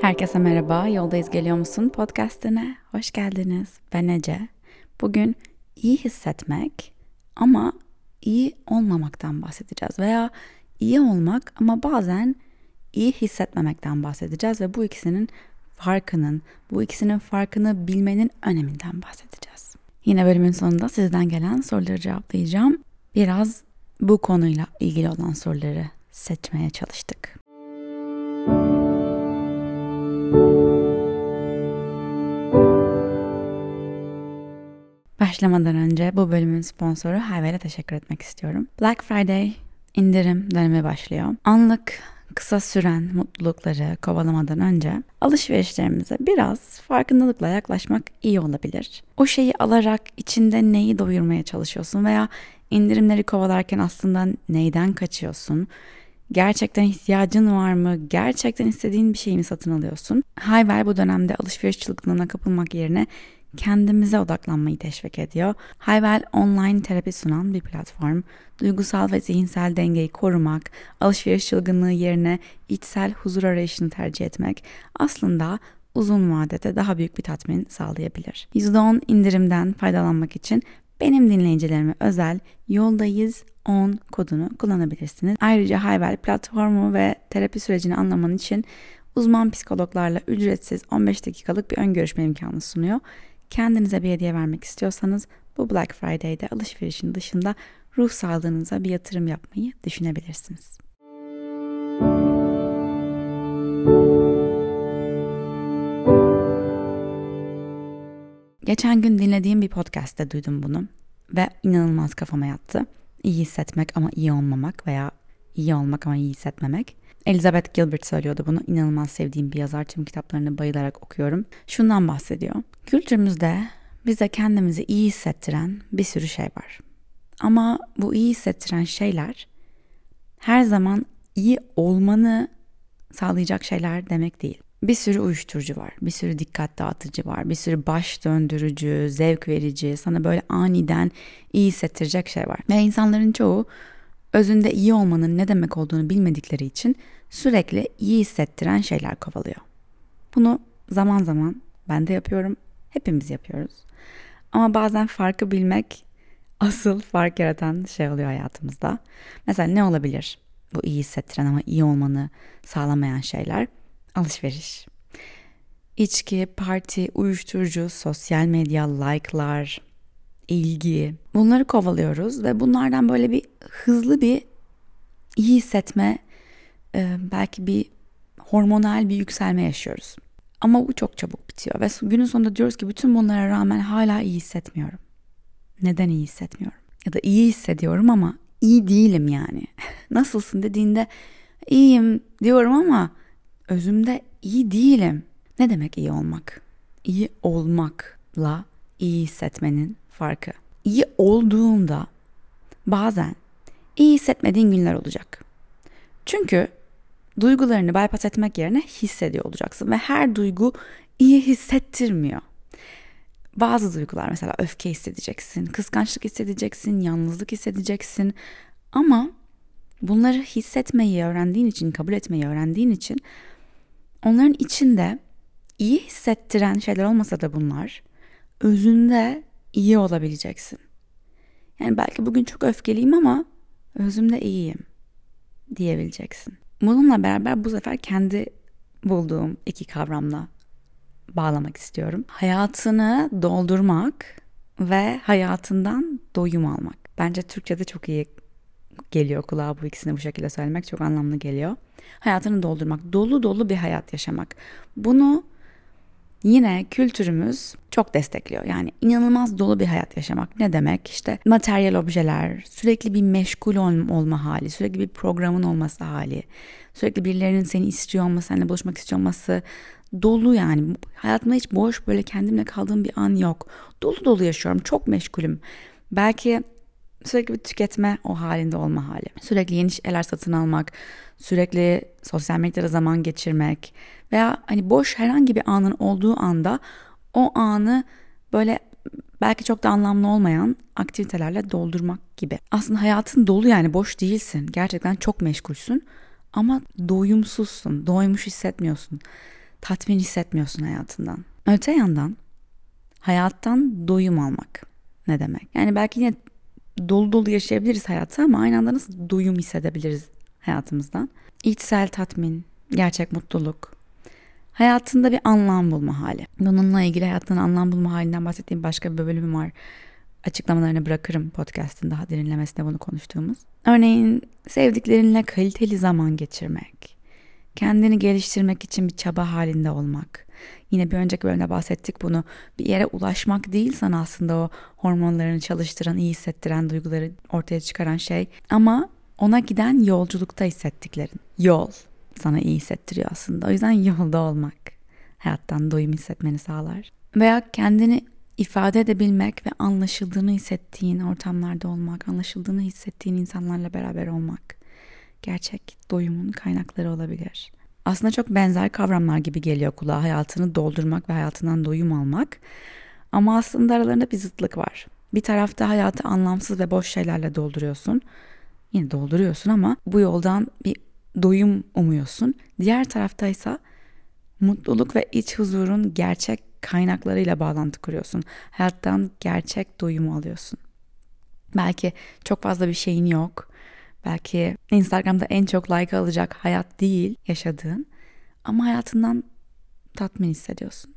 Herkese merhaba, Yoldayız Geliyor Musun podcastine hoş geldiniz. Ben Ece. Bugün iyi hissetmek ama iyi olmamaktan bahsedeceğiz veya iyi olmak ama bazen iyi hissetmemekten bahsedeceğiz ve bu ikisinin farkının, bu ikisinin farkını bilmenin öneminden bahsedeceğiz. Yine bölümün sonunda sizden gelen soruları cevaplayacağım. Biraz bu konuyla ilgili olan soruları seçmeye çalıştık. Başlamadan önce bu bölümün sponsoru Hayvel'e teşekkür etmek istiyorum. Black Friday indirim dönemi başlıyor. Anlık kısa süren mutlulukları kovalamadan önce alışverişlerimize biraz farkındalıkla yaklaşmak iyi olabilir. O şeyi alarak içinde neyi doyurmaya çalışıyorsun veya indirimleri kovalarken aslında neyden kaçıyorsun? Gerçekten ihtiyacın var mı? Gerçekten istediğin bir şeyi mi satın alıyorsun? Hayvel bu dönemde alışveriş çılgınlığına kapılmak yerine kendimize odaklanmayı teşvik ediyor. Hayvel online terapi sunan bir platform. Duygusal ve zihinsel dengeyi korumak, alışveriş çılgınlığı yerine içsel huzur arayışını tercih etmek aslında uzun vadede daha büyük bir tatmin sağlayabilir. %10 indirimden faydalanmak için benim dinleyicilerime özel yoldayız 10 kodunu kullanabilirsiniz. Ayrıca Hayvel platformu ve terapi sürecini anlaman için uzman psikologlarla ücretsiz 15 dakikalık bir ön görüşme imkanı sunuyor. Kendinize bir hediye vermek istiyorsanız bu Black Friday'de alışverişin dışında ruh sağlığınıza bir yatırım yapmayı düşünebilirsiniz. Geçen gün dinlediğim bir podcast'te duydum bunu ve inanılmaz kafama yattı. İyi hissetmek ama iyi olmamak veya iyi olmak ama iyi hissetmemek. Elizabeth Gilbert söylüyordu bunu. İnanılmaz sevdiğim bir yazar. Tüm kitaplarını bayılarak okuyorum. Şundan bahsediyor. Kültürümüzde bize kendimizi iyi hissettiren bir sürü şey var. Ama bu iyi hissettiren şeyler her zaman iyi olmanı sağlayacak şeyler demek değil. Bir sürü uyuşturucu var, bir sürü dikkat dağıtıcı var, bir sürü baş döndürücü, zevk verici, sana böyle aniden iyi hissettirecek şey var. Ve insanların çoğu özünde iyi olmanın ne demek olduğunu bilmedikleri için sürekli iyi hissettiren şeyler kovalıyor. Bunu zaman zaman ben de yapıyorum, hepimiz yapıyoruz. Ama bazen farkı bilmek asıl fark yaratan şey oluyor hayatımızda. Mesela ne olabilir bu iyi hissettiren ama iyi olmanı sağlamayan şeyler? Alışveriş. İçki, parti, uyuşturucu, sosyal medya, like'lar, ilgi. Bunları kovalıyoruz ve bunlardan böyle bir hızlı bir iyi hissetme, e, belki bir hormonal bir yükselme yaşıyoruz. Ama bu çok çabuk bitiyor ve günün sonunda diyoruz ki bütün bunlara rağmen hala iyi hissetmiyorum. Neden iyi hissetmiyorum? Ya da iyi hissediyorum ama iyi değilim yani. Nasılsın dediğinde iyiyim diyorum ama özümde iyi değilim. Ne demek iyi olmak? İyi olmakla iyi hissetmenin farkı. İyi olduğunda bazen iyi hissetmediğin günler olacak. Çünkü duygularını bypass etmek yerine hissediyor olacaksın ve her duygu iyi hissettirmiyor. Bazı duygular mesela öfke hissedeceksin, kıskançlık hissedeceksin, yalnızlık hissedeceksin ama bunları hissetmeyi öğrendiğin için, kabul etmeyi öğrendiğin için onların içinde iyi hissettiren şeyler olmasa da bunlar özünde iyi olabileceksin. Yani belki bugün çok öfkeliyim ama özümde iyiyim diyebileceksin. Bununla beraber bu sefer kendi bulduğum iki kavramla bağlamak istiyorum. Hayatını doldurmak ve hayatından doyum almak. Bence Türkçe'de çok iyi geliyor kulağa bu ikisini bu şekilde söylemek çok anlamlı geliyor. Hayatını doldurmak, dolu dolu bir hayat yaşamak. Bunu yine kültürümüz çok destekliyor. Yani inanılmaz dolu bir hayat yaşamak ne demek? İşte materyal objeler, sürekli bir meşgul olma hali, sürekli bir programın olması hali, sürekli birilerinin seni istiyor olması, seninle buluşmak istiyor olması dolu yani. Hayatımda hiç boş böyle kendimle kaldığım bir an yok. Dolu dolu yaşıyorum, çok meşgulüm. Belki sürekli bir tüketme o halinde olma hali. Sürekli yeni şeyler satın almak, sürekli sosyal medyada zaman geçirmek veya hani boş herhangi bir anın olduğu anda o anı böyle belki çok da anlamlı olmayan aktivitelerle doldurmak gibi. Aslında hayatın dolu yani boş değilsin. Gerçekten çok meşgulsün ama doyumsuzsun. Doymuş hissetmiyorsun. tatmin hissetmiyorsun hayatından. Öte yandan hayattan doyum almak ne demek? Yani belki yine dolu dolu yaşayabiliriz hayatı ama aynı anda nasıl doyum hissedebiliriz hayatımızdan? İçsel tatmin, gerçek mutluluk, hayatında bir anlam bulma hali. Bununla ilgili hayatının anlam bulma halinden bahsettiğim başka bir bölümüm var. Açıklamalarını bırakırım podcast'in daha derinlemesine bunu konuştuğumuz. Örneğin sevdiklerinle kaliteli zaman geçirmek, kendini geliştirmek için bir çaba halinde olmak. Yine bir önceki bölümde bahsettik bunu. Bir yere ulaşmak değil sana aslında o hormonlarını çalıştıran, iyi hissettiren duyguları ortaya çıkaran şey. Ama ona giden yolculukta hissettiklerin. Yol sana iyi hissettiriyor aslında. O yüzden yolda olmak hayattan doyum hissetmeni sağlar. Veya kendini ifade edebilmek ve anlaşıldığını hissettiğin ortamlarda olmak, anlaşıldığını hissettiğin insanlarla beraber olmak gerçek doyumun kaynakları olabilir. Aslında çok benzer kavramlar gibi geliyor kulağa hayatını doldurmak ve hayatından doyum almak. Ama aslında aralarında bir zıtlık var. Bir tarafta hayatı anlamsız ve boş şeylerle dolduruyorsun. Yine dolduruyorsun ama bu yoldan bir doyum umuyorsun. Diğer taraftaysa mutluluk ve iç huzurun gerçek kaynaklarıyla bağlantı kuruyorsun. Hayattan gerçek doyumu alıyorsun. Belki çok fazla bir şeyin yok. Belki Instagram'da en çok like alacak hayat değil yaşadığın. Ama hayatından tatmin hissediyorsun.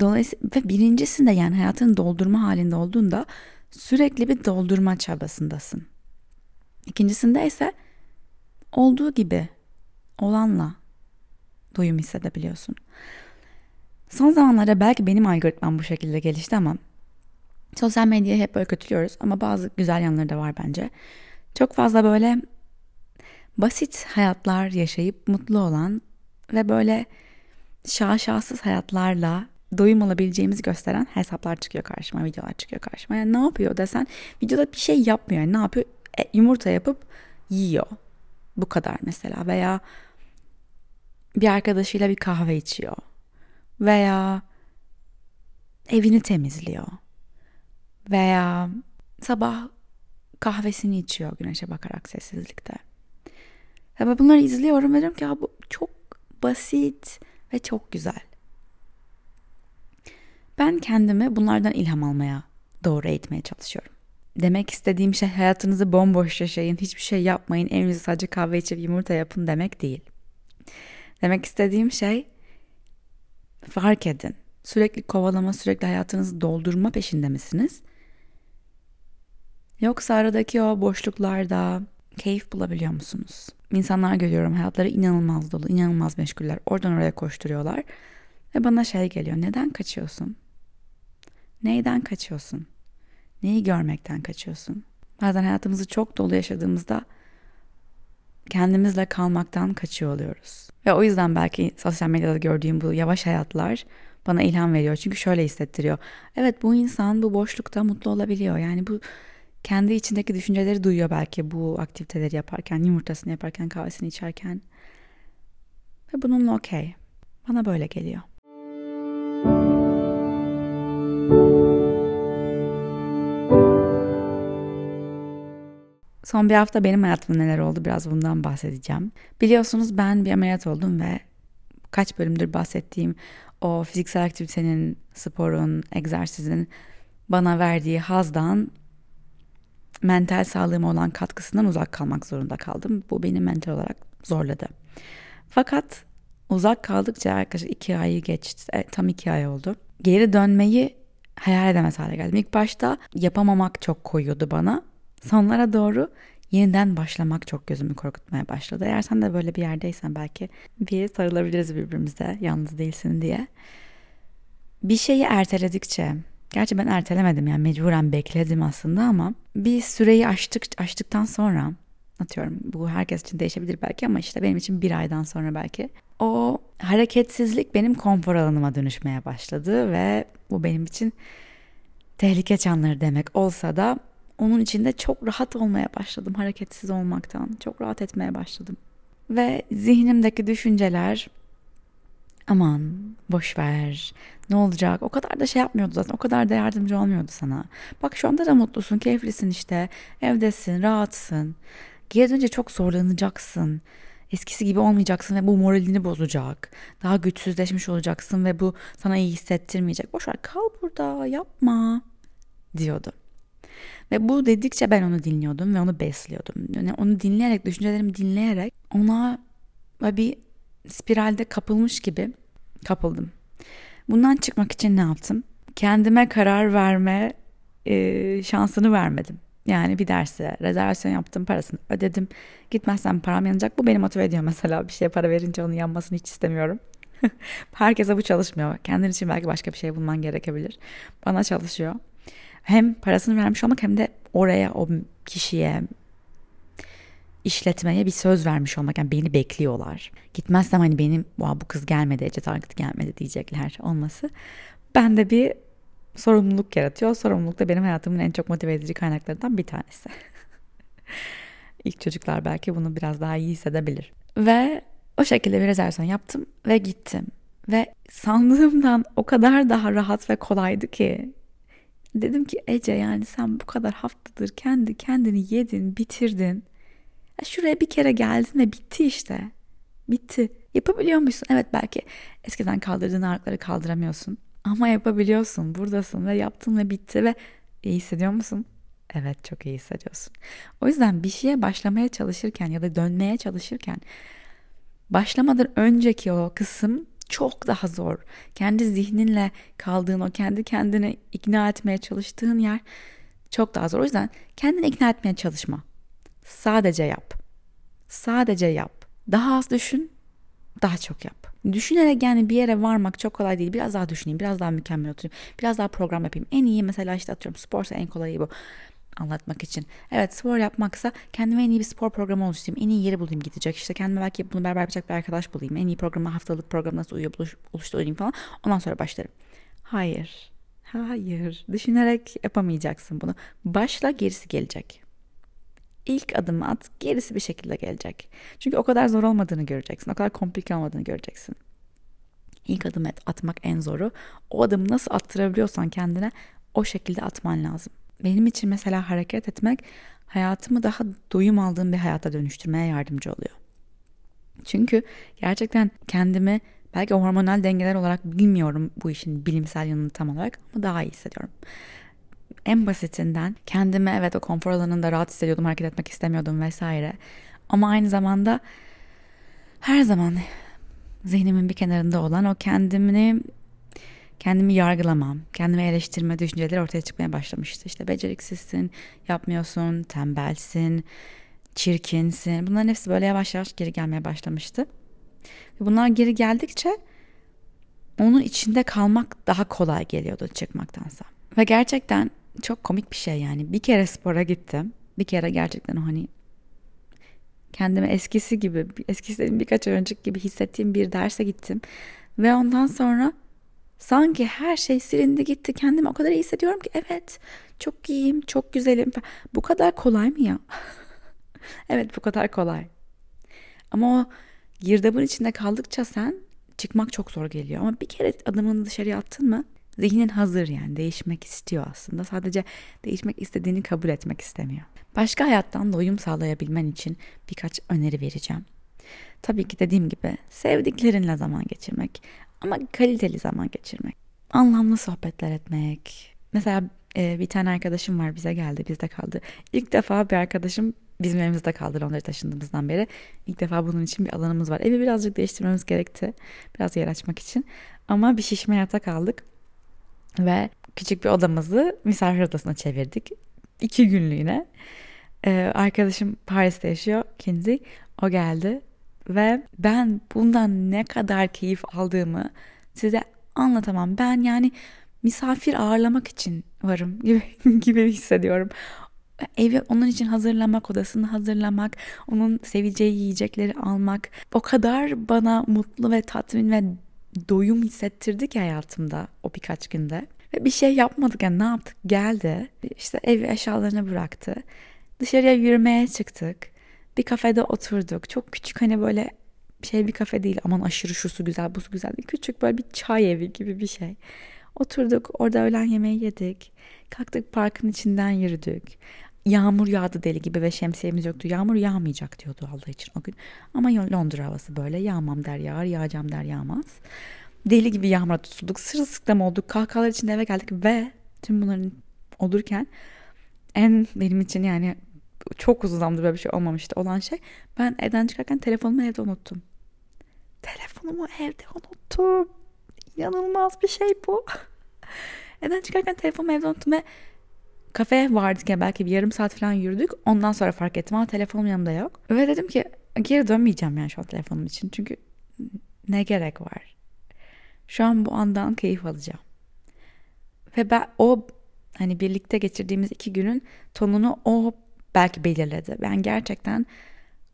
Dolayısıyla ve birincisinde yani hayatını doldurma halinde olduğunda sürekli bir doldurma çabasındasın. İkincisinde ise olduğu gibi olanla doyum hissedebiliyorsun. Son zamanlarda belki benim algoritmam bu şekilde gelişti ama sosyal medyayı hep böyle kötülüyoruz ama bazı güzel yanları da var bence. Çok fazla böyle basit hayatlar yaşayıp mutlu olan ve böyle şaşasız hayatlarla doyum alabileceğimizi gösteren hesaplar çıkıyor karşıma, videolar çıkıyor karşıma. Yani ne yapıyor desen videoda bir şey yapmıyor. Yani ne yapıyor? E, yumurta yapıp yiyor. Bu kadar mesela veya bir arkadaşıyla bir kahve içiyor veya evini temizliyor veya sabah kahvesini içiyor güneşe bakarak sessizlikte. Ve bunları izliyorum ve diyorum ki ya bu çok basit ve çok güzel. Ben kendimi bunlardan ilham almaya doğru eğitmeye çalışıyorum. Demek istediğim şey hayatınızı bomboş yaşayın, hiçbir şey yapmayın, evinizde sadece kahve içip yumurta yapın demek değil. Demek istediğim şey fark edin. Sürekli kovalama, sürekli hayatınızı doldurma peşinde misiniz? Yoksa aradaki o boşluklarda keyif bulabiliyor musunuz? İnsanlar görüyorum hayatları inanılmaz dolu, inanılmaz meşguller. Oradan oraya koşturuyorlar. Ve bana şey geliyor. Neden kaçıyorsun? Neyden kaçıyorsun? Neyi görmekten kaçıyorsun? Bazen hayatımızı çok dolu yaşadığımızda kendimizle kalmaktan kaçıyor oluyoruz. Ve o yüzden belki sosyal medyada gördüğüm bu yavaş hayatlar bana ilham veriyor. Çünkü şöyle hissettiriyor. Evet bu insan bu boşlukta mutlu olabiliyor. Yani bu kendi içindeki düşünceleri duyuyor belki bu aktiviteleri yaparken, yumurtasını yaparken, kahvesini içerken. Ve bununla okey. Bana böyle geliyor. Son bir hafta benim hayatımda neler oldu biraz bundan bahsedeceğim. Biliyorsunuz ben bir ameliyat oldum ve kaç bölümdür bahsettiğim o fiziksel aktivitenin, sporun, egzersizin bana verdiği hazdan mental sağlığıma olan katkısından uzak kalmak zorunda kaldım. Bu beni mental olarak zorladı. Fakat uzak kaldıkça yaklaşık iki ayı geçti. E, tam iki ay oldu. Geri dönmeyi hayal edemez hale geldim. İlk başta yapamamak çok koyuyordu bana. Sonlara doğru yeniden başlamak çok gözümü korkutmaya başladı. Eğer sen de böyle bir yerdeysen belki bir sarılabiliriz birbirimize yalnız değilsin diye. Bir şeyi erteledikçe Gerçi ben ertelemedim yani mecburen bekledim aslında ama bir süreyi aştık aştıktan sonra atıyorum bu herkes için değişebilir belki ama işte benim için bir aydan sonra belki o hareketsizlik benim konfor alanıma dönüşmeye başladı ve bu benim için tehlike çanları demek olsa da onun içinde çok rahat olmaya başladım hareketsiz olmaktan. Çok rahat etmeye başladım. Ve zihnimdeki düşünceler aman boş ver ne olacak o kadar da şey yapmıyordu zaten o kadar da yardımcı olmuyordu sana. Bak şu anda da mutlusun keyiflisin işte evdesin rahatsın. Geri dönünce çok zorlanacaksın. eskisi gibi olmayacaksın ve bu moralini bozacak. Daha güçsüzleşmiş olacaksın ve bu sana iyi hissettirmeyecek. Boşver kal burada yapma diyordu. Ve bu dedikçe ben onu dinliyordum ve onu besliyordum. Yani onu dinleyerek, düşüncelerimi dinleyerek ona bir spiralde kapılmış gibi kapıldım. Bundan çıkmak için ne yaptım? Kendime karar verme e, şansını vermedim. Yani bir derse rezervasyon yaptım parasını ödedim. Gitmezsem param yanacak. Bu beni motive ediyor mesela. Bir şeye para verince onun yanmasını hiç istemiyorum. Herkese bu çalışmıyor. Kendin için belki başka bir şey bulman gerekebilir. Bana çalışıyor. Hem parasını vermiş olmak hem de oraya o kişiye işletmeye bir söz vermiş olmak. Yani beni bekliyorlar. Gitmezsem hani benim bu kız gelmedi, Ece Target gelmedi diyecekler olması. Ben de bir sorumluluk yaratıyor. Sorumluluk da benim hayatımın en çok motive edici kaynaklarından bir tanesi. İlk çocuklar belki bunu biraz daha iyi hissedebilir. Ve o şekilde bir rezervasyon yaptım ve gittim. Ve sandığımdan o kadar daha rahat ve kolaydı ki dedim ki Ece yani sen bu kadar haftadır kendi kendini yedin, bitirdin. Ya şuraya bir kere geldin ve bitti işte. Bitti. Yapabiliyor musun? Evet belki eskiden kaldırdığın ağırlıkları kaldıramıyorsun. Ama yapabiliyorsun. Buradasın ve yaptın ve bitti ve iyi hissediyor musun? Evet çok iyi hissediyorsun. O yüzden bir şeye başlamaya çalışırken ya da dönmeye çalışırken başlamadan önceki o kısım çok daha zor. Kendi zihninle kaldığın o kendi kendini ikna etmeye çalıştığın yer çok daha zor. O yüzden kendini ikna etmeye çalışma. Sadece yap. Sadece yap. Daha az düşün, daha çok yap. Düşünerek yani bir yere varmak çok kolay değil. Biraz daha düşüneyim, biraz daha mükemmel oturayım, biraz daha program yapayım. En iyi mesela işte atıyorum sporsa en kolayı bu anlatmak için. Evet spor yapmaksa kendime en iyi bir spor programı oluşturayım. En iyi yeri bulayım gidecek. İşte kendime belki bunu beraber yapacak bir arkadaş bulayım. En iyi programı haftalık program nasıl uyuyor oluşturayım falan. Ondan sonra başlarım. Hayır. Hayır. Düşünerek yapamayacaksın bunu. Başla gerisi gelecek. İlk adımı at, gerisi bir şekilde gelecek. Çünkü o kadar zor olmadığını göreceksin. O kadar komplike olmadığını göreceksin. İlk adım et, atmak en zoru. O adımı nasıl attırabiliyorsan kendine o şekilde atman lazım. Benim için mesela hareket etmek hayatımı daha doyum aldığım bir hayata dönüştürmeye yardımcı oluyor. Çünkü gerçekten kendimi belki hormonal dengeler olarak bilmiyorum bu işin bilimsel yanını tam olarak ama daha iyi hissediyorum en basitinden kendimi evet o konfor alanında rahat hissediyordum, hareket etmek istemiyordum vesaire. Ama aynı zamanda her zaman zihnimin bir kenarında olan o kendimi kendimi yargılamam, kendimi eleştirme düşünceleri ortaya çıkmaya başlamıştı. İşte beceriksizsin, yapmıyorsun, tembelsin, çirkinsin. Bunların hepsi böyle yavaş yavaş geri gelmeye başlamıştı. Bunlar geri geldikçe onun içinde kalmak daha kolay geliyordu çıkmaktansa. Ve gerçekten çok komik bir şey yani. Bir kere spora gittim. Bir kere gerçekten hani kendimi eskisi gibi, eskisi dediğim birkaç ay önceki gibi hissettiğim bir derse gittim. Ve ondan sonra sanki her şey silindi gitti. Kendimi o kadar iyi hissediyorum ki evet çok iyiyim, çok güzelim. Bu kadar kolay mı ya? evet bu kadar kolay. Ama o girdabın içinde kaldıkça sen çıkmak çok zor geliyor. Ama bir kere adımını dışarıya attın mı Zihnin hazır yani değişmek istiyor aslında. Sadece değişmek istediğini kabul etmek istemiyor. Başka hayattan doyum sağlayabilmen için birkaç öneri vereceğim. Tabii ki dediğim gibi sevdiklerinle zaman geçirmek ama kaliteli zaman geçirmek. Anlamlı sohbetler etmek. Mesela e, bir tane arkadaşım var bize geldi bizde kaldı. İlk defa bir arkadaşım bizim evimizde kaldı Londra'ya taşındığımızdan beri. İlk defa bunun için bir alanımız var. Evi birazcık değiştirmemiz gerekti. Biraz yer açmak için. Ama bir şişme yatak aldık. Ve küçük bir odamızı misafir odasına çevirdik. İki günlüğüne. Ee, arkadaşım Paris'te yaşıyor. Kinsey. O geldi. Ve ben bundan ne kadar keyif aldığımı size anlatamam. Ben yani misafir ağırlamak için varım gibi, gibi hissediyorum. Evi onun için hazırlamak, odasını hazırlamak, onun seveceği yiyecekleri almak o kadar bana mutlu ve tatmin ve doyum hissettirdi ki hayatımda o birkaç günde. Ve bir şey yapmadık yani ne yaptık? Geldi işte ev eşyalarını bıraktı. Dışarıya yürümeye çıktık. Bir kafede oturduk. Çok küçük hani böyle şey bir kafe değil aman aşırı şusu güzel busu güzel değil. Küçük böyle bir çay evi gibi bir şey. Oturduk orada öğlen yemeği yedik. Kalktık parkın içinden yürüdük. Yağmur yağdı deli gibi ve şemsiyemiz yoktu. Yağmur yağmayacak diyordu Allah için o gün. Ama Londra havası böyle yağmam der yağar, yağacağım der yağmaz. Deli gibi yağmura tutulduk. Sırılsıklam olduk. Kahkahalar içinde eve geldik ve tüm bunların olurken en benim için yani çok uzun zamandır böyle bir şey olmamıştı olan şey ben evden çıkarken telefonumu evde unuttum. Telefonumu evde unuttum. İnanılmaz bir şey bu. evden çıkarken telefonumu evde unuttum ve kafeye vardık ya belki bir yarım saat falan yürüdük. Ondan sonra fark ettim ama telefonum yanımda yok. Ve dedim ki geri dönmeyeceğim yani şu an telefonum için. Çünkü ne gerek var? Şu an bu andan keyif alacağım. Ve ben o hani birlikte geçirdiğimiz iki günün tonunu o belki belirledi. Ben gerçekten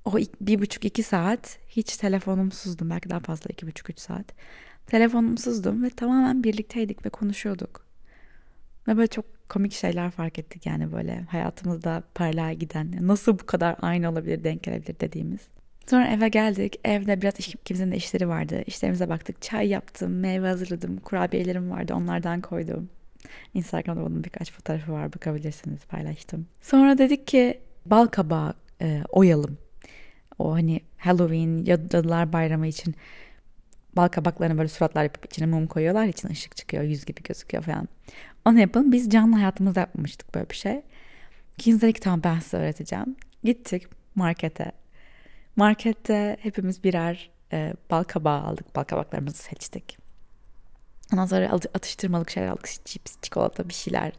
o bir buçuk iki saat hiç telefonumsuzdum. Belki daha fazla iki buçuk üç saat. Telefonumsuzdum ve tamamen birlikteydik ve konuşuyorduk. Ve böyle çok komik şeyler fark ettik yani böyle hayatımızda paralel giden nasıl bu kadar aynı olabilir denk gelebilir dediğimiz. Sonra eve geldik. Evde biraz iş, ikimizin de işleri vardı. İşlerimize baktık. Çay yaptım, meyve hazırladım, kurabiyelerim vardı. Onlardan koydum. Instagram'da bunun birkaç fotoğrafı var. Bakabilirsiniz. Paylaştım. Sonra dedik ki bal kabağı e, oyalım. O hani Halloween, Cadılar Bayramı için bal kabaklarını böyle suratlar yapıp içine mum koyuyorlar. içine ışık çıkıyor. Yüz gibi gözüküyor falan. Onu yapalım. Biz canlı hayatımızda yapmamıştık böyle bir şey. İkimiz dedik tamam ben size öğreteceğim. Gittik markete. Markette hepimiz birer e, bal kabağı aldık. Bal kabaklarımızı seçtik. Ondan sonra atıştırmalık şeyler aldık. Cips, çikolata bir şeyler.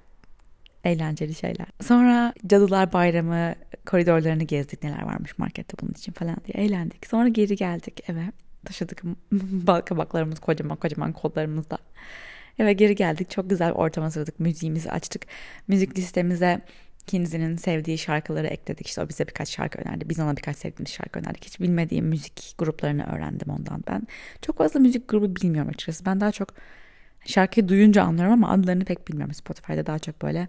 Eğlenceli şeyler. Sonra Cadılar Bayramı koridorlarını gezdik. Neler varmış markette bunun için falan diye eğlendik. Sonra geri geldik eve. Taşıdık kabaklarımız kocaman kocaman kodlarımızda. Eve geri geldik. Çok güzel ortam hazırladık. Müziğimizi açtık. Müzik listemize Kinsey'nin sevdiği şarkıları ekledik. İşte o bize birkaç şarkı önerdi. Biz ona birkaç sevdiğimiz şarkı önerdik. Hiç bilmediğim müzik gruplarını öğrendim ondan ben. Çok fazla müzik grubu bilmiyorum açıkçası. Ben daha çok şarkıyı duyunca anlıyorum ama adlarını pek bilmiyorum. Spotify'da daha çok böyle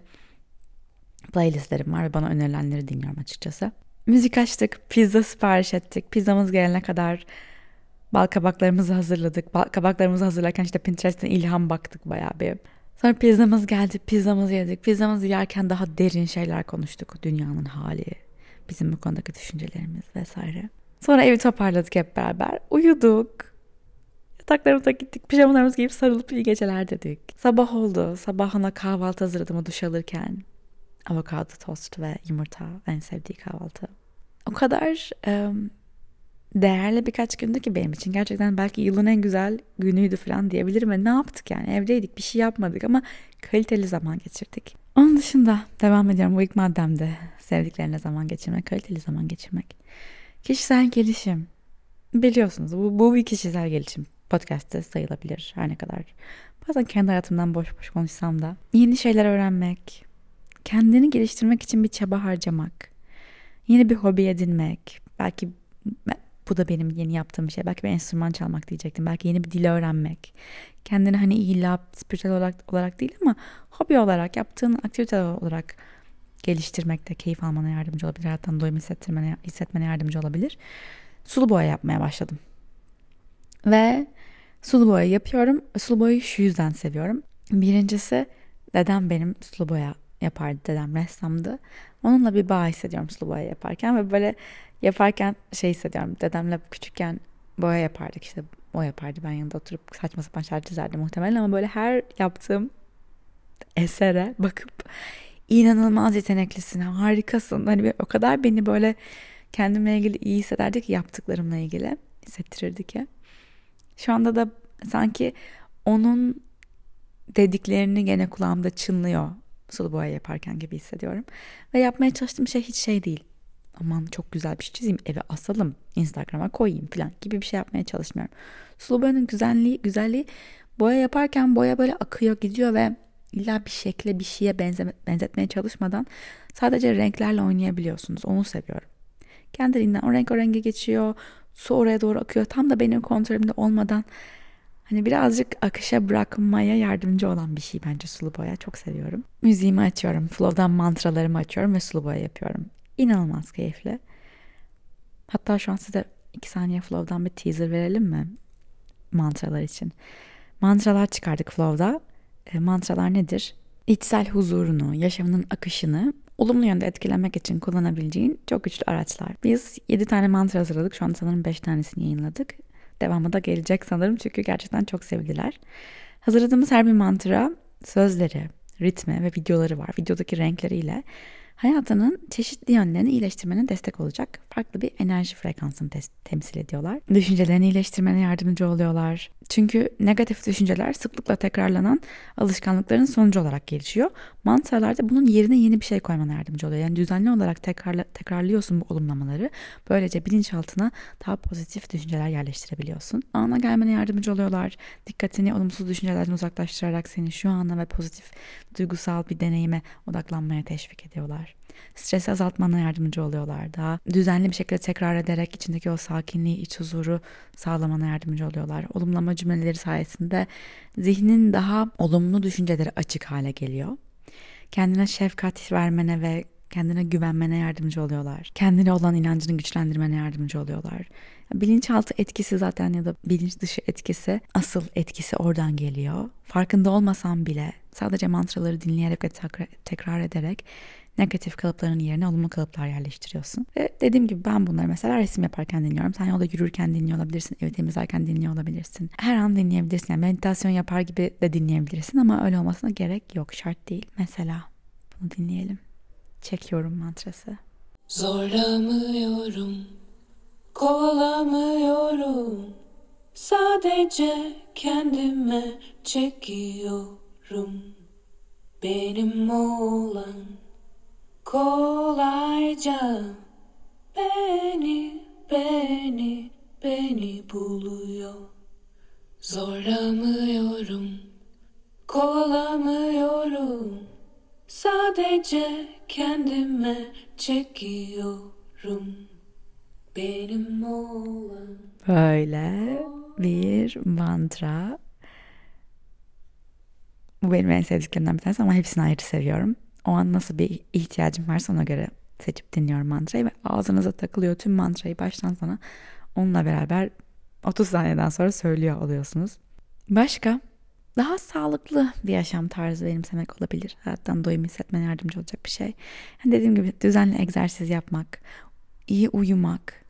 playlistlerim var ve bana önerilenleri dinliyorum açıkçası. Müzik açtık, pizza sipariş ettik. Pizzamız gelene kadar bal kabaklarımızı hazırladık. Bal kabaklarımızı hazırlarken işte Pinterest'ten ilham baktık bayağı bir. Sonra pizzamız geldi, pizzamızı yedik. Pizzamızı yerken daha derin şeyler konuştuk. Dünyanın hali, bizim bu konudaki düşüncelerimiz vesaire. Sonra evi toparladık hep beraber. Uyuduk. Yataklarımıza gittik. Pijamalarımızı giyip sarılıp iyi geceler dedik. Sabah oldu. Sabah ona kahvaltı hazırladım o duş alırken. Avokado tost ve yumurta en sevdiği kahvaltı. O kadar um, değerli birkaç gündü ki benim için. Gerçekten belki yılın en güzel günüydü falan diyebilirim. Ve ne yaptık yani evdeydik bir şey yapmadık ama kaliteli zaman geçirdik. Onun dışında devam ediyorum bu ilk maddemde. Sevdiklerine zaman geçirmek, kaliteli zaman geçirmek. Kişisel gelişim. Biliyorsunuz bu, bu bir kişisel gelişim. Podcast'te sayılabilir her ne kadar. Bazen kendi hayatımdan boş boş konuşsam da. Yeni şeyler öğrenmek. Kendini geliştirmek için bir çaba harcamak. Yeni bir hobi edinmek. Belki bu da benim yeni yaptığım şey. Belki bir enstrüman çalmak diyecektim. Belki yeni bir dil öğrenmek. Kendini hani illa spiritüel olarak, olarak değil ama hobi olarak yaptığın aktivite olarak geliştirmekte keyif almana yardımcı olabilir. Hayattan doyum hissettirmene, hissetmene yardımcı olabilir. Sulu boya yapmaya başladım. Ve sulu boya yapıyorum. Sulu boyayı şu yüzden seviyorum. Birincisi dedem benim sulu boya yapardı. Dedem ressamdı. Onunla bir bağ hissediyorum sulu boya yaparken ve böyle yaparken şey hissediyorum. Dedemle küçükken boya yapardık işte o yapardı. Ben yanında oturup saçma sapan şeyler çizerdim muhtemelen ama böyle her yaptığım esere bakıp inanılmaz yeteneklisin, harikasın. Hani o kadar beni böyle kendimle ilgili iyi hissederdi ki yaptıklarımla ilgili hissettirirdi ki. Şu anda da sanki onun dediklerini gene kulağımda çınlıyor sulu boya yaparken gibi hissediyorum. Ve yapmaya çalıştığım şey hiç şey değil aman çok güzel bir şey çizeyim eve asalım Instagram'a koyayım falan gibi bir şey yapmaya çalışmıyorum. Sulu boyanın güzelliği, güzelliği boya yaparken boya böyle akıyor gidiyor ve illa bir şekle bir şeye benzeme, benzetmeye çalışmadan sadece renklerle oynayabiliyorsunuz. Onu seviyorum. Kendiliğinden o renk o renge geçiyor. Su oraya doğru akıyor. Tam da benim kontrolümde olmadan hani birazcık akışa bırakmaya yardımcı olan bir şey bence sulu boya. Çok seviyorum. Müziğimi açıyorum. Flow'dan mantralarımı açıyorum ve sulu boya yapıyorum. İnanılmaz keyifli. Hatta şu an size iki saniye Flow'dan bir teaser verelim mi? Mantralar için. Mantralar çıkardık Flow'da. E, mantralar nedir? İçsel huzurunu, yaşamının akışını olumlu yönde etkilemek için kullanabileceğin çok güçlü araçlar. Biz 7 tane mantra hazırladık. Şu an sanırım 5 tanesini yayınladık. Devamı da gelecek sanırım çünkü gerçekten çok sevdiler. Hazırladığımız her bir mantra sözleri, ritmi ve videoları var. Videodaki renkleriyle hayatının çeşitli yönlerini iyileştirmene destek olacak farklı bir enerji frekansını te- temsil ediyorlar. Düşüncelerini iyileştirmene yardımcı oluyorlar. Çünkü negatif düşünceler sıklıkla tekrarlanan alışkanlıkların sonucu olarak gelişiyor. Mantralarda bunun yerine yeni bir şey koymana yardımcı oluyor. Yani düzenli olarak tekrarla, tekrarlıyorsun bu olumlamaları. Böylece bilinçaltına daha pozitif düşünceler yerleştirebiliyorsun. Ana gelmene yardımcı oluyorlar. Dikkatini olumsuz düşüncelerden uzaklaştırarak seni şu ana ve pozitif duygusal bir deneyime odaklanmaya teşvik ediyorlar. Stresi azaltmana yardımcı oluyorlar. Daha düzenli bir şekilde tekrar ederek içindeki o sakinliği, iç huzuru sağlamana yardımcı oluyorlar. Olumlama cümleleri sayesinde zihnin daha olumlu düşünceleri açık hale geliyor. Kendine şefkat vermene ve kendine güvenmene yardımcı oluyorlar. Kendine olan inancını güçlendirmene yardımcı oluyorlar. Bilinçaltı etkisi zaten ya da bilinç dışı etkisi asıl etkisi oradan geliyor. Farkında olmasan bile sadece mantraları dinleyerek ve tekrar ederek negatif kalıpların yerine olumlu kalıplar yerleştiriyorsun. Ve dediğim gibi ben bunları mesela resim yaparken dinliyorum. Sen yolda yürürken dinliyor olabilirsin, evi temizlerken dinliyor olabilirsin. Her an dinleyebilirsin. Yani meditasyon yapar gibi de dinleyebilirsin ama öyle olmasına gerek yok. Şart değil. Mesela bunu dinleyelim. Çekiyorum mantrası. Zorlamıyorum, kovalamıyorum. Sadece kendime çekiyorum. Benim olan kolayca beni, beni, beni buluyor. Zorlamıyorum, kovalamıyorum. Sadece kendime çekiyorum. Benim olan. Böyle bir mantra. Bu benim en sevdiklerimden bir tanesi ama hepsini ayrı seviyorum. O an nasıl bir ihtiyacım varsa ona göre seçip dinliyorum mantrayı ve ağzınıza takılıyor tüm mantrayı baştan sona onunla beraber 30 saniyeden sonra söylüyor oluyorsunuz. Başka daha sağlıklı bir yaşam tarzı benimsemek olabilir. Hayattan doyum hissetmene yardımcı olacak bir şey. Yani dediğim gibi düzenli egzersiz yapmak, iyi uyumak,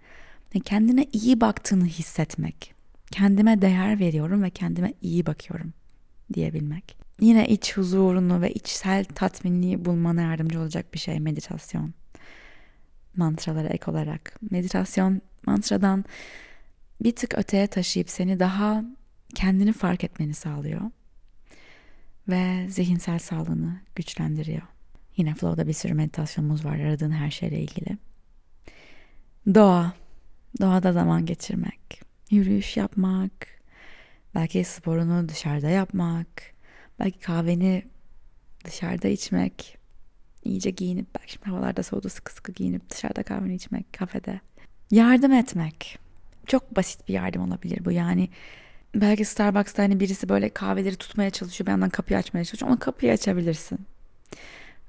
kendine iyi baktığını hissetmek. Kendime değer veriyorum ve kendime iyi bakıyorum diyebilmek. Yine iç huzurunu ve içsel tatminliği bulmana yardımcı olacak bir şey meditasyon. Mantralara ek olarak. Meditasyon mantradan bir tık öteye taşıyıp seni daha kendini fark etmeni sağlıyor. Ve zihinsel sağlığını güçlendiriyor. Yine Flow'da bir sürü meditasyonumuz var aradığın her şeyle ilgili. Doğa. Doğada zaman geçirmek. Yürüyüş yapmak. Belki sporunu dışarıda yapmak Belki kahveni dışarıda içmek, iyice giyinip belki şimdi havalarda soğudu sıkı sıkı giyinip dışarıda kahveni içmek kafede. Yardım etmek. Çok basit bir yardım olabilir bu yani. Belki Starbucks'ta hani birisi böyle kahveleri tutmaya çalışıyor bir yandan kapıyı açmaya çalışıyor. Ona kapıyı açabilirsin.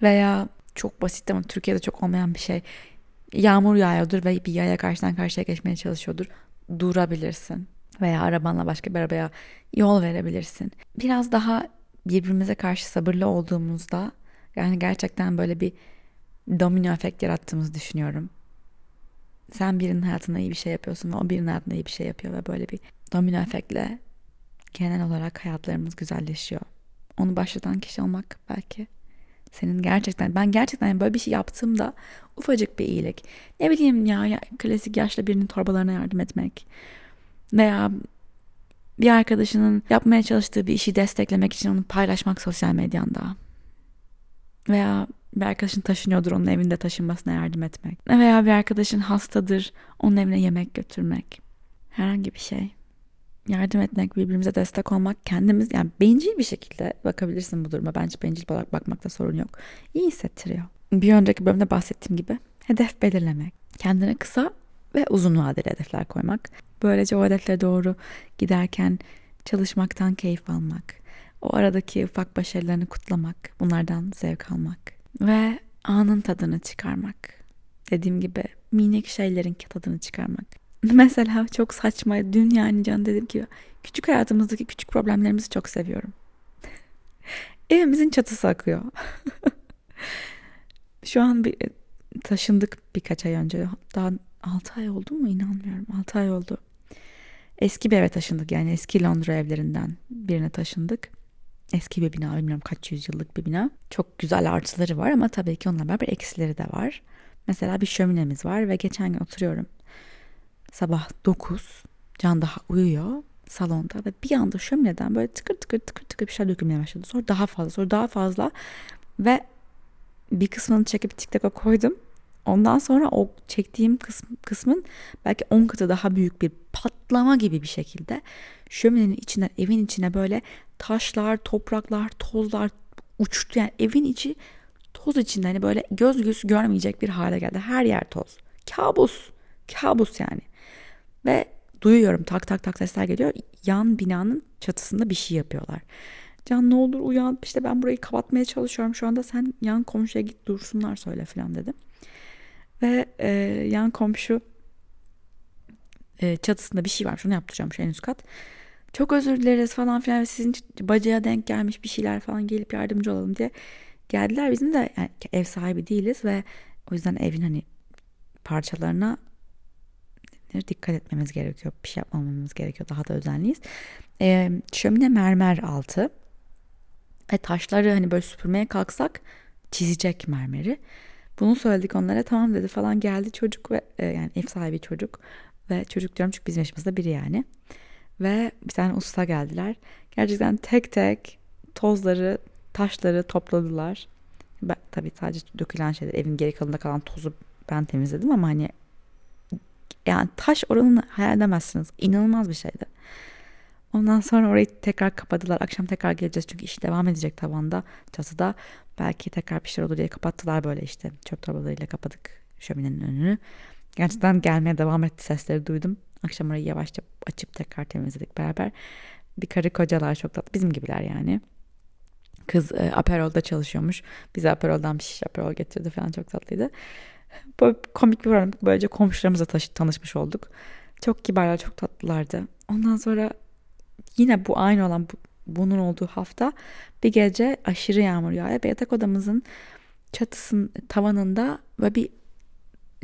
Veya çok basit ama Türkiye'de çok olmayan bir şey. Yağmur yağıyordur ve bir yaya karşıdan karşıya geçmeye çalışıyordur. Durabilirsin. Veya arabanla başka bir arabaya yol verebilirsin. Biraz daha birbirimize karşı sabırlı olduğumuzda yani gerçekten böyle bir domino efekt yarattığımızı düşünüyorum. Sen birinin hayatında iyi bir şey yapıyorsun ve o birinin hayatında iyi bir şey yapıyor ve böyle bir domino efektle genel olarak hayatlarımız güzelleşiyor. Onu başlatan kişi olmak belki senin gerçekten ben gerçekten böyle bir şey yaptığımda ufacık bir iyilik. Ne bileyim ya, ya klasik yaşlı birinin torbalarına yardım etmek veya bir arkadaşının yapmaya çalıştığı bir işi desteklemek için onu paylaşmak sosyal medyanda. Veya bir arkadaşın taşınıyordur onun evinde taşınmasına yardım etmek. Veya bir arkadaşın hastadır onun evine yemek götürmek. Herhangi bir şey. Yardım etmek, birbirimize destek olmak, kendimiz yani bencil bir şekilde bakabilirsin bu duruma. Bence bencil olarak bakmakta sorun yok. İyi hissettiriyor. Bir önceki bölümde bahsettiğim gibi hedef belirlemek. Kendine kısa ve uzun vadeli hedefler koymak. Böylece o hedeflere doğru giderken çalışmaktan keyif almak, o aradaki ufak başarılarını kutlamak, bunlardan zevk almak ve anın tadını çıkarmak. Dediğim gibi minik şeylerin tadını çıkarmak. Mesela çok saçma dün yani can dedim ki küçük hayatımızdaki küçük problemlerimizi çok seviyorum. Evimizin çatısı akıyor. Şu an bir taşındık birkaç ay önce. Daha 6 ay oldu mu inanmıyorum. 6 ay oldu. Eski bir eve taşındık yani eski Londra evlerinden birine taşındık. Eski bir bina bilmiyorum kaç yüzyıllık bir bina. Çok güzel artıları var ama tabii ki onunla beraber eksileri de var. Mesela bir şöminemiz var ve geçen gün oturuyorum. Sabah 9 Can daha uyuyor salonda ve bir anda şömineden böyle tıkır tıkır tıkır tıkır bir şey dökülmeye başladı. Sonra daha fazla sonra daha fazla ve bir kısmını çekip TikTok'a koydum. Ondan sonra o çektiğim kısm, kısmın belki 10 katı daha büyük bir patlama gibi bir şekilde şöminenin içinden evin içine böyle taşlar, topraklar, tozlar uçtu. Yani evin içi toz içinde hani böyle göz göz görmeyecek bir hale geldi. Her yer toz. Kabus. Kabus yani. Ve duyuyorum tak tak tak sesler geliyor. Yan binanın çatısında bir şey yapıyorlar. Can ne olur uyan işte ben burayı kapatmaya çalışıyorum şu anda sen yan komşuya git dursunlar söyle falan dedim. Ve e, yan komşu e, çatısında bir şey var şunu yaptıracağım şu en üst kat. Çok özür dileriz falan filan ve sizin bacaya denk gelmiş bir şeyler falan gelip yardımcı olalım diye geldiler. Bizim de yani ev sahibi değiliz ve o yüzden evin hani parçalarına dikkat etmemiz gerekiyor. Bir şey yapmamamız gerekiyor. Daha da özenliyiz. E, şömine mermer altı. E, taşları hani böyle süpürmeye kalksak çizecek mermeri. Bunu söyledik onlara tamam dedi falan geldi çocuk ve e, yani ev sahibi çocuk ve çocuk diyorum çünkü bizim yaşımızda biri yani. Ve bir tane usta geldiler. Gerçekten tek tek tozları, taşları topladılar. Ben, tabii sadece dökülen şeyler, evin geri kalanında kalan tozu ben temizledim ama hani yani taş oranını hayal edemezsiniz. İnanılmaz bir şeydi. Ondan sonra orayı tekrar kapadılar. Akşam tekrar geleceğiz çünkü iş devam edecek tavanda, çatıda. Belki tekrar bir şeyler olur diye kapattılar böyle işte. Çöp torbalarıyla kapadık şöminenin önünü. Gerçekten gelmeye devam etti sesleri duydum. Akşam orayı yavaşça açıp tekrar temizledik beraber. Bir karı kocalar çok tatlı. Bizim gibiler yani. Kız e, Aperol'da çalışıyormuş. Bize Aperol'dan bir şiş Aperol getirdi falan çok tatlıydı. Böyle komik bir program. Böylece komşularımızla tanışmış olduk. Çok kibarlar, çok tatlılardı. Ondan sonra yine bu aynı olan bu, bunun olduğu hafta bir gece aşırı yağmur yağıyor ve yatak odamızın çatısının tavanında böyle bir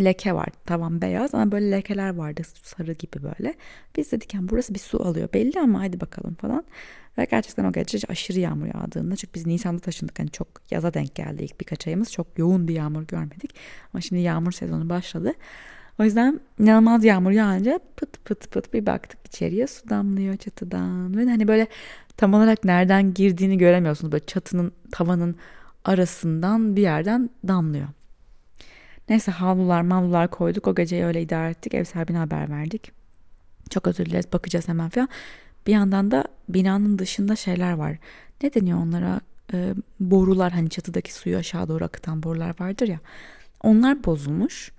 leke var. Tavan beyaz ama böyle lekeler vardı sarı gibi böyle. Biz dedik yani burası bir su alıyor belli ama hadi bakalım falan. Ve gerçekten o gece aşırı yağmur yağdığında çünkü biz Nisan'da taşındık hani çok yaza denk geldi ilk birkaç ayımız. Çok yoğun bir yağmur görmedik. Ama şimdi yağmur sezonu başladı. O yüzden inanılmaz yağmur yağınca pıt pıt pıt bir baktık içeriye su damlıyor çatıdan. Ve hani böyle tam olarak nereden girdiğini göremiyorsunuz. Böyle çatının tavanın arasından bir yerden damlıyor. Neyse havlular mavlular koyduk. O geceyi öyle idare ettik. Ev sahibine haber verdik. Çok özür dileriz bakacağız hemen falan. Bir yandan da binanın dışında şeyler var. Ne deniyor onlara? Ee, borular hani çatıdaki suyu aşağı doğru akıtan borular vardır ya. Onlar bozulmuş.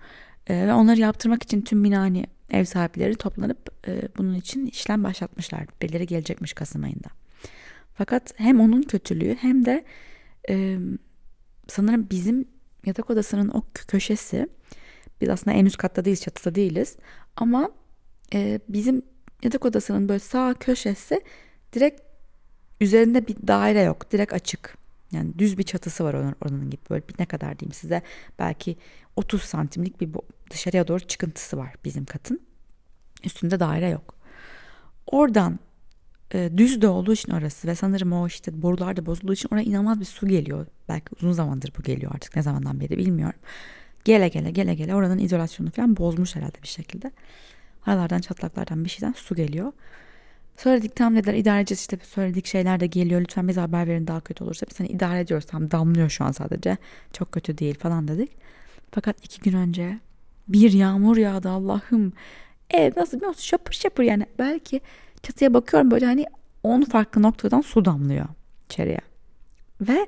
Ee, ve onları yaptırmak için tüm bina hani ev sahipleri toplanıp e, bunun için işlem başlatmışlar. Birileri gelecekmiş Kasım ayında. Fakat hem onun kötülüğü hem de e, sanırım bizim yatak odasının o köşesi biz aslında en üst katta değiliz çatıda değiliz ama e, bizim yatak odasının böyle sağ köşesi direkt üzerinde bir daire yok direkt açık yani düz bir çatısı var onun, onun gibi böyle bir ne kadar diyeyim size belki 30 santimlik bir dışarıya doğru çıkıntısı var bizim katın üstünde daire yok oradan e, düz de olduğu için orası ve sanırım o işte borular da bozulduğu için oraya inanılmaz bir su geliyor. Belki uzun zamandır bu geliyor artık ne zamandan beri bilmiyorum. Gele gele gele gele oranın izolasyonu falan bozmuş herhalde bir şekilde. Aralardan çatlaklardan bir şeyden su geliyor. Söyledik tam dediler idare edeceğiz işte söyledik şeyler de geliyor lütfen bize haber verin daha kötü olursa. Biz hani idare ediyoruz tam damlıyor şu an sadece çok kötü değil falan dedik. Fakat iki gün önce bir yağmur yağdı Allah'ım. Ev nasıl biliyor musun şapır şapır yani belki çatıya bakıyorum böyle hani 10 farklı noktadan su damlıyor içeriye. Ve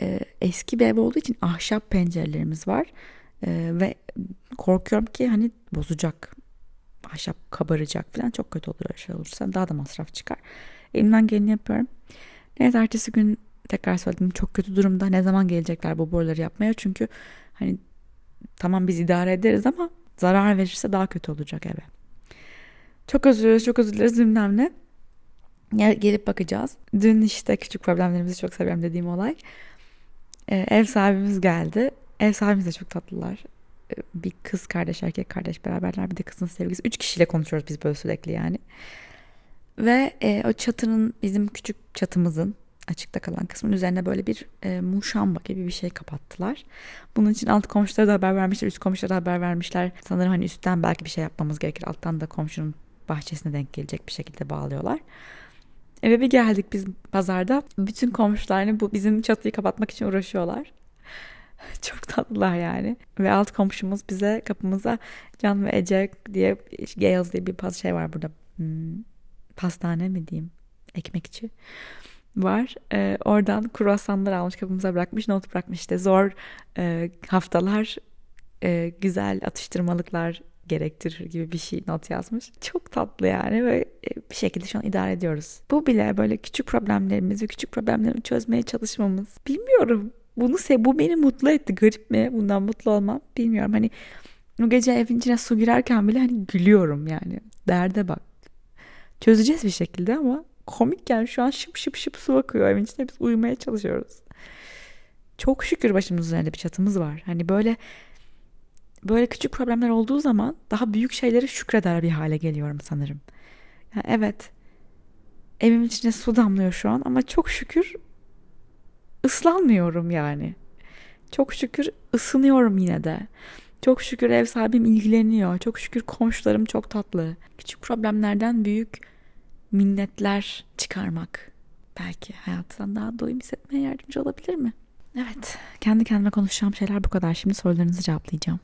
e, eski bir ev olduğu için ahşap pencerelerimiz var. E, ve korkuyorum ki hani bozacak. Ahşap kabaracak falan çok kötü olur şey olursa. Daha da masraf çıkar. Elimden geleni yapıyorum. Neyse ertesi gün tekrar söyledim çok kötü durumda. Ne zaman gelecekler bu boruları yapmaya? Çünkü hani tamam biz idare ederiz ama zarar verirse daha kötü olacak eve. Çok özür dileriz, çok özür dileriz bilmem ne. Gelip bakacağız. Dün işte küçük problemlerimizi çok seviyorum dediğim olay. Ee, ev sahibimiz geldi. Ev sahibimiz de çok tatlılar. Ee, bir kız kardeş erkek kardeş beraberler bir de kızın sevgilisi. Üç kişiyle konuşuyoruz biz böyle sürekli yani. Ve e, o çatının bizim küçük çatımızın açıkta kalan kısmın üzerine böyle bir e, muşamba gibi bir şey kapattılar. Bunun için alt komşulara da haber vermişler, üst komşulara da haber vermişler. Sanırım hani üstten belki bir şey yapmamız gerekir. Alttan da komşunun bahçesine denk gelecek bir şekilde bağlıyorlar. Eve bir geldik biz pazarda. Bütün komşular bu bizim çatıyı kapatmak için uğraşıyorlar. Çok tatlılar yani. Ve alt komşumuz bize kapımıza Can ve Ece diye Gales diye bir şey var burada. Hmm, pastane mi diyeyim? Ekmekçi var. E, oradan kruvasanlar almış kapımıza bırakmış. Not bırakmış işte zor e, haftalar e, güzel atıştırmalıklar gerektirir gibi bir şey not yazmış. Çok tatlı yani ve bir şekilde şu an idare ediyoruz. Bu bile böyle küçük problemlerimizi, küçük problemlerimi çözmeye çalışmamız. Bilmiyorum. Bunu se bu beni mutlu etti. Garip mi? Bundan mutlu olmam bilmiyorum. Hani o gece evin içine su girerken bile hani gülüyorum yani. Derde bak. Çözeceğiz bir şekilde ama komik yani şu an şıp şıp şıp su akıyor evin içinde biz uyumaya çalışıyoruz. Çok şükür başımız üzerinde bir çatımız var. Hani böyle böyle küçük problemler olduğu zaman daha büyük şeyleri şükreder bir hale geliyorum sanırım. Yani evet evimin içine su damlıyor şu an ama çok şükür ıslanmıyorum yani. Çok şükür ısınıyorum yine de. Çok şükür ev sahibim ilgileniyor. Çok şükür komşularım çok tatlı. Küçük problemlerden büyük minnetler çıkarmak belki hayattan daha doyum hissetmeye yardımcı olabilir mi? Evet, kendi kendime konuşacağım şeyler bu kadar. Şimdi sorularınızı cevaplayacağım.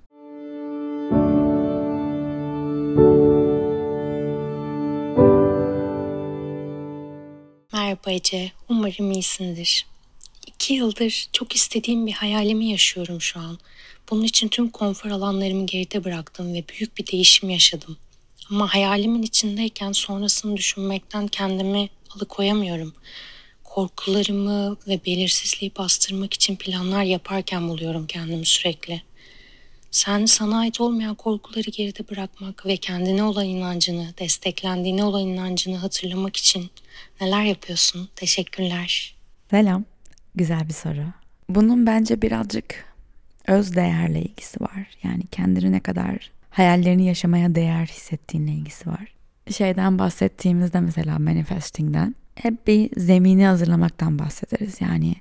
Merhaba Ece, umarım iyisindir. İki yıldır çok istediğim bir hayalimi yaşıyorum şu an. Bunun için tüm konfor alanlarımı geride bıraktım ve büyük bir değişim yaşadım. Ama hayalimin içindeyken sonrasını düşünmekten kendimi alıkoyamıyorum. Korkularımı ve belirsizliği bastırmak için planlar yaparken buluyorum kendimi sürekli. Sen sana ait olmayan korkuları geride bırakmak ve kendine olan inancını, desteklendiğine olan inancını hatırlamak için neler yapıyorsun? Teşekkürler. Selam. Güzel bir soru. Bunun bence birazcık öz değerle ilgisi var. Yani kendini ne kadar hayallerini yaşamaya değer hissettiğinle ilgisi var. Şeyden bahsettiğimizde mesela manifesting'den hep bir zemini hazırlamaktan bahsederiz. Yani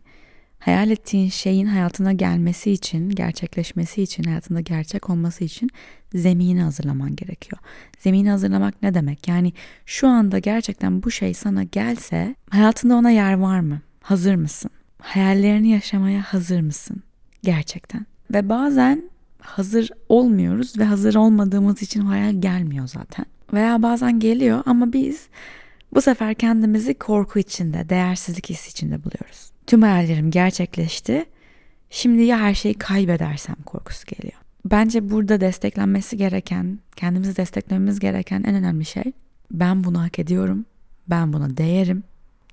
hayal ettiğin şeyin hayatına gelmesi için, gerçekleşmesi için, hayatında gerçek olması için zemini hazırlaman gerekiyor. Zemini hazırlamak ne demek? Yani şu anda gerçekten bu şey sana gelse hayatında ona yer var mı? Hazır mısın? Hayallerini yaşamaya hazır mısın? Gerçekten. Ve bazen hazır olmuyoruz ve hazır olmadığımız için hayal gelmiyor zaten. Veya bazen geliyor ama biz bu sefer kendimizi korku içinde, değersizlik hissi içinde buluyoruz. Tüm hayallerim gerçekleşti. Şimdi ya her şeyi kaybedersem korkusu geliyor. Bence burada desteklenmesi gereken, kendimizi desteklememiz gereken en önemli şey ben bunu hak ediyorum. Ben buna değerim.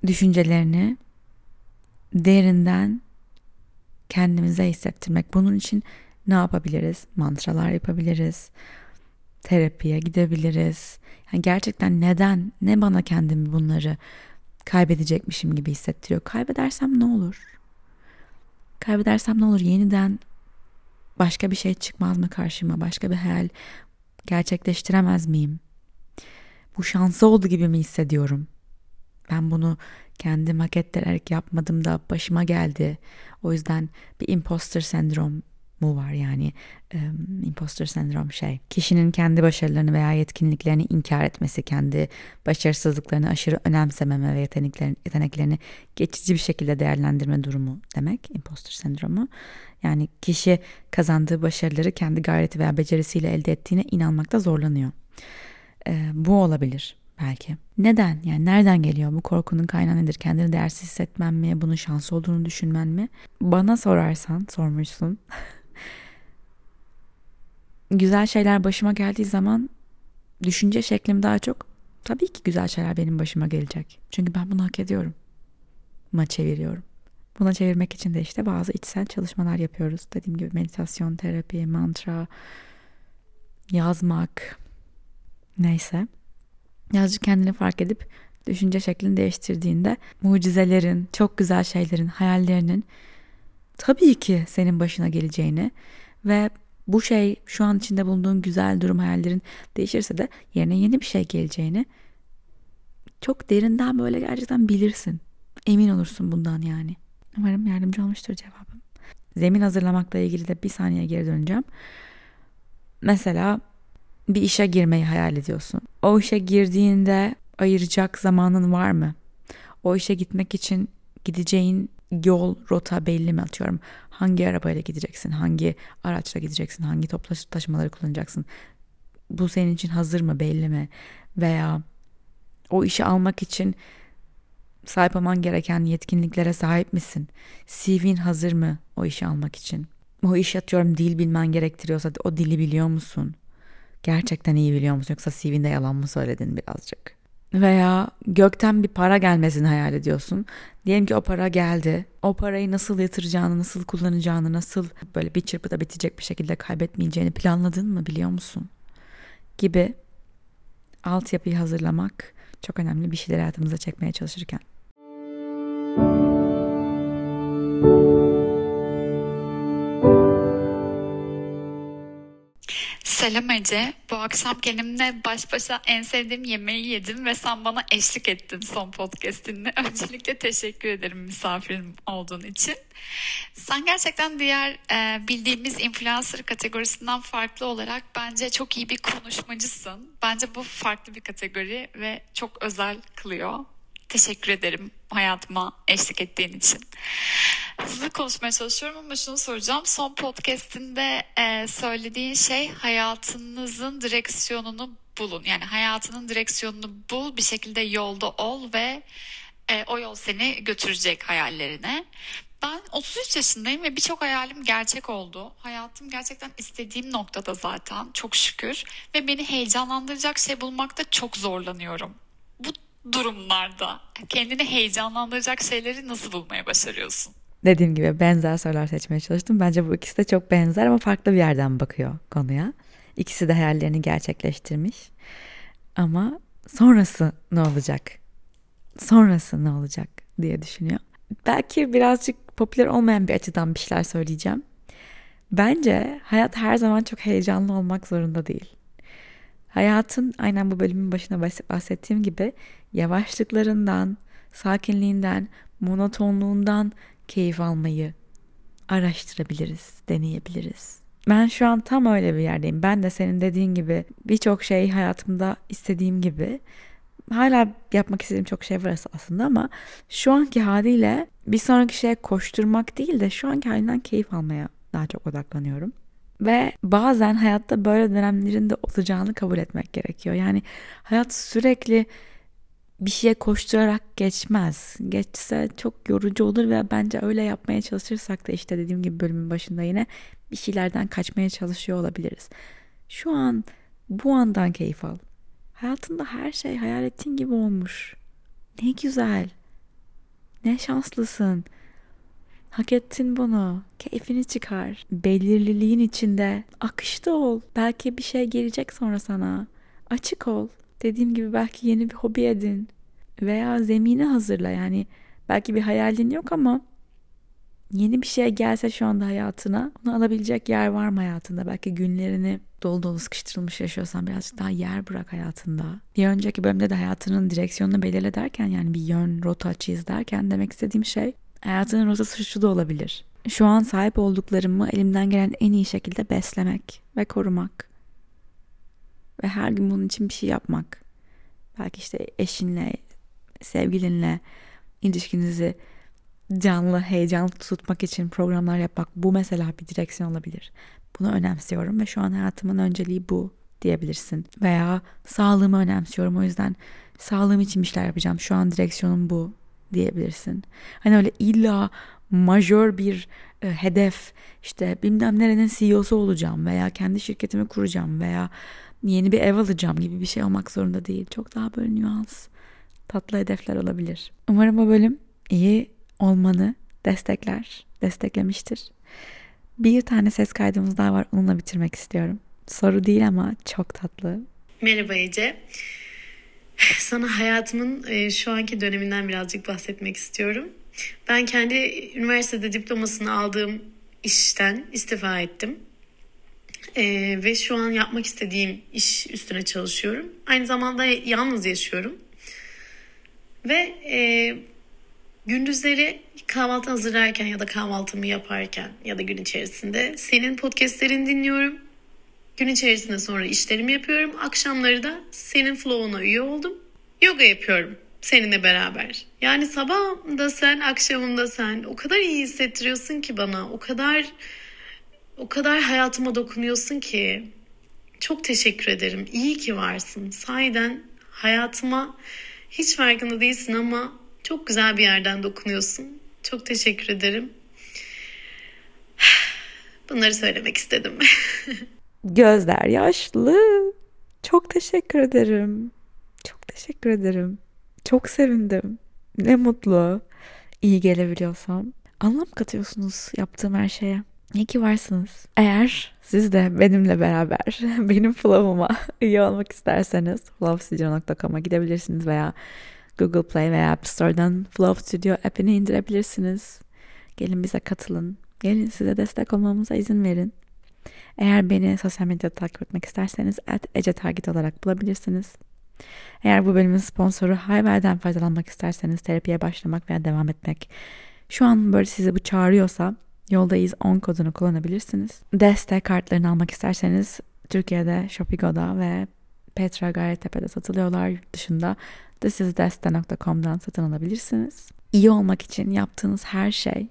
Düşüncelerini derinden kendimize hissettirmek. Bunun için ne yapabiliriz? Mantralar yapabiliriz. Terapiye gidebiliriz. Yani gerçekten neden, ne bana kendimi bunları kaybedecekmişim gibi hissettiriyor. Kaybedersem ne olur? Kaybedersem ne olur? Yeniden başka bir şey çıkmaz mı karşıma? Başka bir hayal gerçekleştiremez miyim? Bu şansı oldu gibi mi hissediyorum? Ben bunu kendim hak ettirerek yapmadım da başıma geldi. O yüzden bir imposter sendrom mu var? Yani e, imposter sendrom şey kişinin kendi başarılarını veya yetkinliklerini inkar etmesi kendi başarısızlıklarını aşırı önemsememe ve yeteneklerini, yeteneklerini geçici bir şekilde değerlendirme durumu demek imposter sendromu. Yani kişi kazandığı başarıları kendi gayreti veya becerisiyle elde ettiğine inanmakta zorlanıyor. E, bu olabilir belki. Neden? Yani nereden geliyor? Bu korkunun kaynağı nedir? Kendini değersiz hissetmen mi? Bunun şans olduğunu düşünmen mi? Bana sorarsan, sormuşsun. güzel şeyler başıma geldiği zaman düşünce şeklim daha çok tabii ki güzel şeyler benim başıma gelecek. Çünkü ben bunu hak ediyorum. Ma çeviriyorum. Buna çevirmek için de işte bazı içsel çalışmalar yapıyoruz. Dediğim gibi meditasyon, terapi, mantra, yazmak neyse. Yazıcı kendini fark edip düşünce şeklini değiştirdiğinde mucizelerin, çok güzel şeylerin, hayallerinin tabii ki senin başına geleceğini ve bu şey şu an içinde bulunduğun güzel durum hayallerin değişirse de yerine yeni bir şey geleceğini çok derinden böyle gerçekten bilirsin. Emin olursun bundan yani. Umarım yardımcı olmuştur cevabım. Zemin hazırlamakla ilgili de bir saniye geri döneceğim. Mesela bir işe girmeyi hayal ediyorsun. O işe girdiğinde ayıracak zamanın var mı? O işe gitmek için gideceğin yol, rota belli mi atıyorum? Hangi arabayla gideceksin? Hangi araçla gideceksin? Hangi toplu taşımaları kullanacaksın? Bu senin için hazır mı? Belli mi? Veya o işi almak için sahip olman gereken yetkinliklere sahip misin? CV'in hazır mı o işi almak için? O iş atıyorum dil bilmen gerektiriyorsa o dili biliyor musun? Gerçekten iyi biliyor musun yoksa CV'nde yalan mı söyledin birazcık? Veya gökten bir para gelmesini hayal ediyorsun. Diyelim ki o para geldi. O parayı nasıl yatıracağını, nasıl kullanacağını, nasıl böyle bir çırpıda bitecek bir şekilde kaybetmeyeceğini planladın mı biliyor musun? Gibi altyapıyı hazırlamak çok önemli bir şeyler hayatımıza çekmeye çalışırken. Selam Ece. Bu akşam kendimle baş başa en sevdiğim yemeği yedim ve sen bana eşlik ettin son podcastinde. Öncelikle teşekkür ederim misafirim olduğun için. Sen gerçekten diğer e, bildiğimiz influencer kategorisinden farklı olarak bence çok iyi bir konuşmacısın. Bence bu farklı bir kategori ve çok özel kılıyor. Teşekkür ederim hayatıma eşlik ettiğin için. Hızlı konuşmaya çalışıyorum ama şunu soracağım. Son podcastinde e, söylediğin şey hayatınızın direksiyonunu bulun. Yani hayatının direksiyonunu bul, bir şekilde yolda ol ve e, o yol seni götürecek hayallerine. Ben 33 yaşındayım ve birçok hayalim gerçek oldu. Hayatım gerçekten istediğim noktada zaten çok şükür. Ve beni heyecanlandıracak şey bulmakta çok zorlanıyorum. Bu durumlarda kendini heyecanlandıracak şeyleri nasıl bulmaya başarıyorsun? Dediğim gibi benzer sorular seçmeye çalıştım. Bence bu ikisi de çok benzer ama farklı bir yerden bakıyor konuya. İkisi de hayallerini gerçekleştirmiş. Ama sonrası ne olacak? Sonrası ne olacak diye düşünüyor. Belki birazcık popüler olmayan bir açıdan bir şeyler söyleyeceğim. Bence hayat her zaman çok heyecanlı olmak zorunda değil. Hayatın aynen bu bölümün başına bahsettiğim gibi yavaşlıklarından, sakinliğinden, monotonluğundan keyif almayı araştırabiliriz, deneyebiliriz. Ben şu an tam öyle bir yerdeyim. Ben de senin dediğin gibi birçok şey hayatımda istediğim gibi hala yapmak istediğim çok şey var aslında ama şu anki haliyle bir sonraki şeye koşturmak değil de şu anki halinden keyif almaya daha çok odaklanıyorum. Ve bazen hayatta böyle dönemlerin de olacağını kabul etmek gerekiyor. Yani hayat sürekli bir şeye koşturarak geçmez. Geçse çok yorucu olur ve bence öyle yapmaya çalışırsak da işte dediğim gibi bölümün başında yine bir şeylerden kaçmaya çalışıyor olabiliriz. Şu an bu andan keyif al. Hayatında her şey hayal ettiğin gibi olmuş. Ne güzel. Ne şanslısın. Hak ettin bunu. Keyfini çıkar. Belirliliğin içinde akışta ol. Belki bir şey gelecek sonra sana. Açık ol. Dediğim gibi belki yeni bir hobi edin. Veya zemini hazırla. Yani belki bir hayalin yok ama yeni bir şey gelse şu anda hayatına onu alabilecek yer var mı hayatında? Belki günlerini dolu dolu sıkıştırılmış yaşıyorsan birazcık daha yer bırak hayatında. Bir önceki bölümde de hayatının direksiyonunu belirle derken yani bir yön, rota çiz derken demek istediğim şey hayatının rotası şu da olabilir. Şu an sahip olduklarımı elimden gelen en iyi şekilde beslemek ve korumak. Ve her gün bunun için bir şey yapmak. Belki işte eşinle, sevgilinle ilişkinizi canlı, heyecanlı tutmak için programlar yapmak bu mesela bir direksiyon olabilir. Bunu önemsiyorum ve şu an hayatımın önceliği bu diyebilirsin. Veya sağlığımı önemsiyorum o yüzden sağlığım için bir şeyler yapacağım. Şu an direksiyonum bu diyebilirsin. Hani öyle illa majör bir e, hedef işte bilmem nerenin CEO'su olacağım veya kendi şirketimi kuracağım veya yeni bir ev alacağım gibi bir şey olmak zorunda değil. Çok daha böyle nüans, tatlı hedefler olabilir. Umarım bu bölüm iyi olmanı destekler, desteklemiştir. Bir tane ses kaydımız daha var. Onunla bitirmek istiyorum. Soru değil ama çok tatlı. Merhaba Ece. Sana hayatımın e, şu anki döneminden birazcık bahsetmek istiyorum. Ben kendi üniversitede diplomasını aldığım işten istifa ettim. Ee, ve şu an yapmak istediğim iş üstüne çalışıyorum. Aynı zamanda yalnız yaşıyorum. Ve e, gündüzleri kahvaltı hazırlarken ya da kahvaltımı yaparken ya da gün içerisinde senin podcastlerini dinliyorum. Gün içerisinde sonra işlerimi yapıyorum. Akşamları da senin flow'una üye oldum. Yoga yapıyorum seninle beraber. Yani sabahında sen, akşamında sen o kadar iyi hissettiriyorsun ki bana. O kadar o kadar hayatıma dokunuyorsun ki. Çok teşekkür ederim. İyi ki varsın. Sahiden hayatıma hiç farkında değilsin ama çok güzel bir yerden dokunuyorsun. Çok teşekkür ederim. Bunları söylemek istedim. Gözler yaşlı. Çok teşekkür ederim. Çok teşekkür ederim. Çok sevindim. Ne mutlu. İyi gelebiliyorsam. Anlam katıyorsunuz yaptığım her şeye. İyi ki varsınız. Eğer siz de benimle beraber benim flow'uma üye olmak isterseniz flowstudio.com'a gidebilirsiniz veya Google Play veya App Store'dan Flow Studio app'ini indirebilirsiniz. Gelin bize katılın. Gelin size destek olmamıza izin verin. Eğer beni sosyal medyada takip etmek isterseniz at Ece Target olarak bulabilirsiniz. Eğer bu bölümün sponsoru Hayver'den faydalanmak isterseniz terapiye başlamak veya devam etmek şu an böyle sizi bu çağırıyorsa yoldayız 10 kodunu kullanabilirsiniz. Destek kartlarını almak isterseniz Türkiye'de Shopigo'da ve Petra Gayrettepe'de satılıyorlar. Yurt dışında thisisdeste.com'dan satın alabilirsiniz. İyi olmak için yaptığınız her şey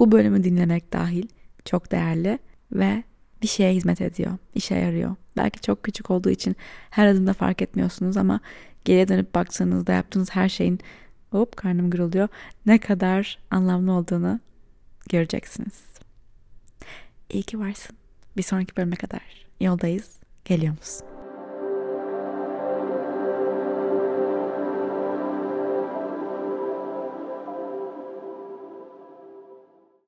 bu bölümü dinlemek dahil çok değerli ve bir şeye hizmet ediyor, işe yarıyor. Belki çok küçük olduğu için her adımda fark etmiyorsunuz ama geriye dönüp baktığınızda yaptığınız her şeyin hop karnım gırılıyor ne kadar anlamlı olduğunu göreceksiniz. İyi ki varsın. Bir sonraki bölüme kadar yoldayız. Geliyor musun?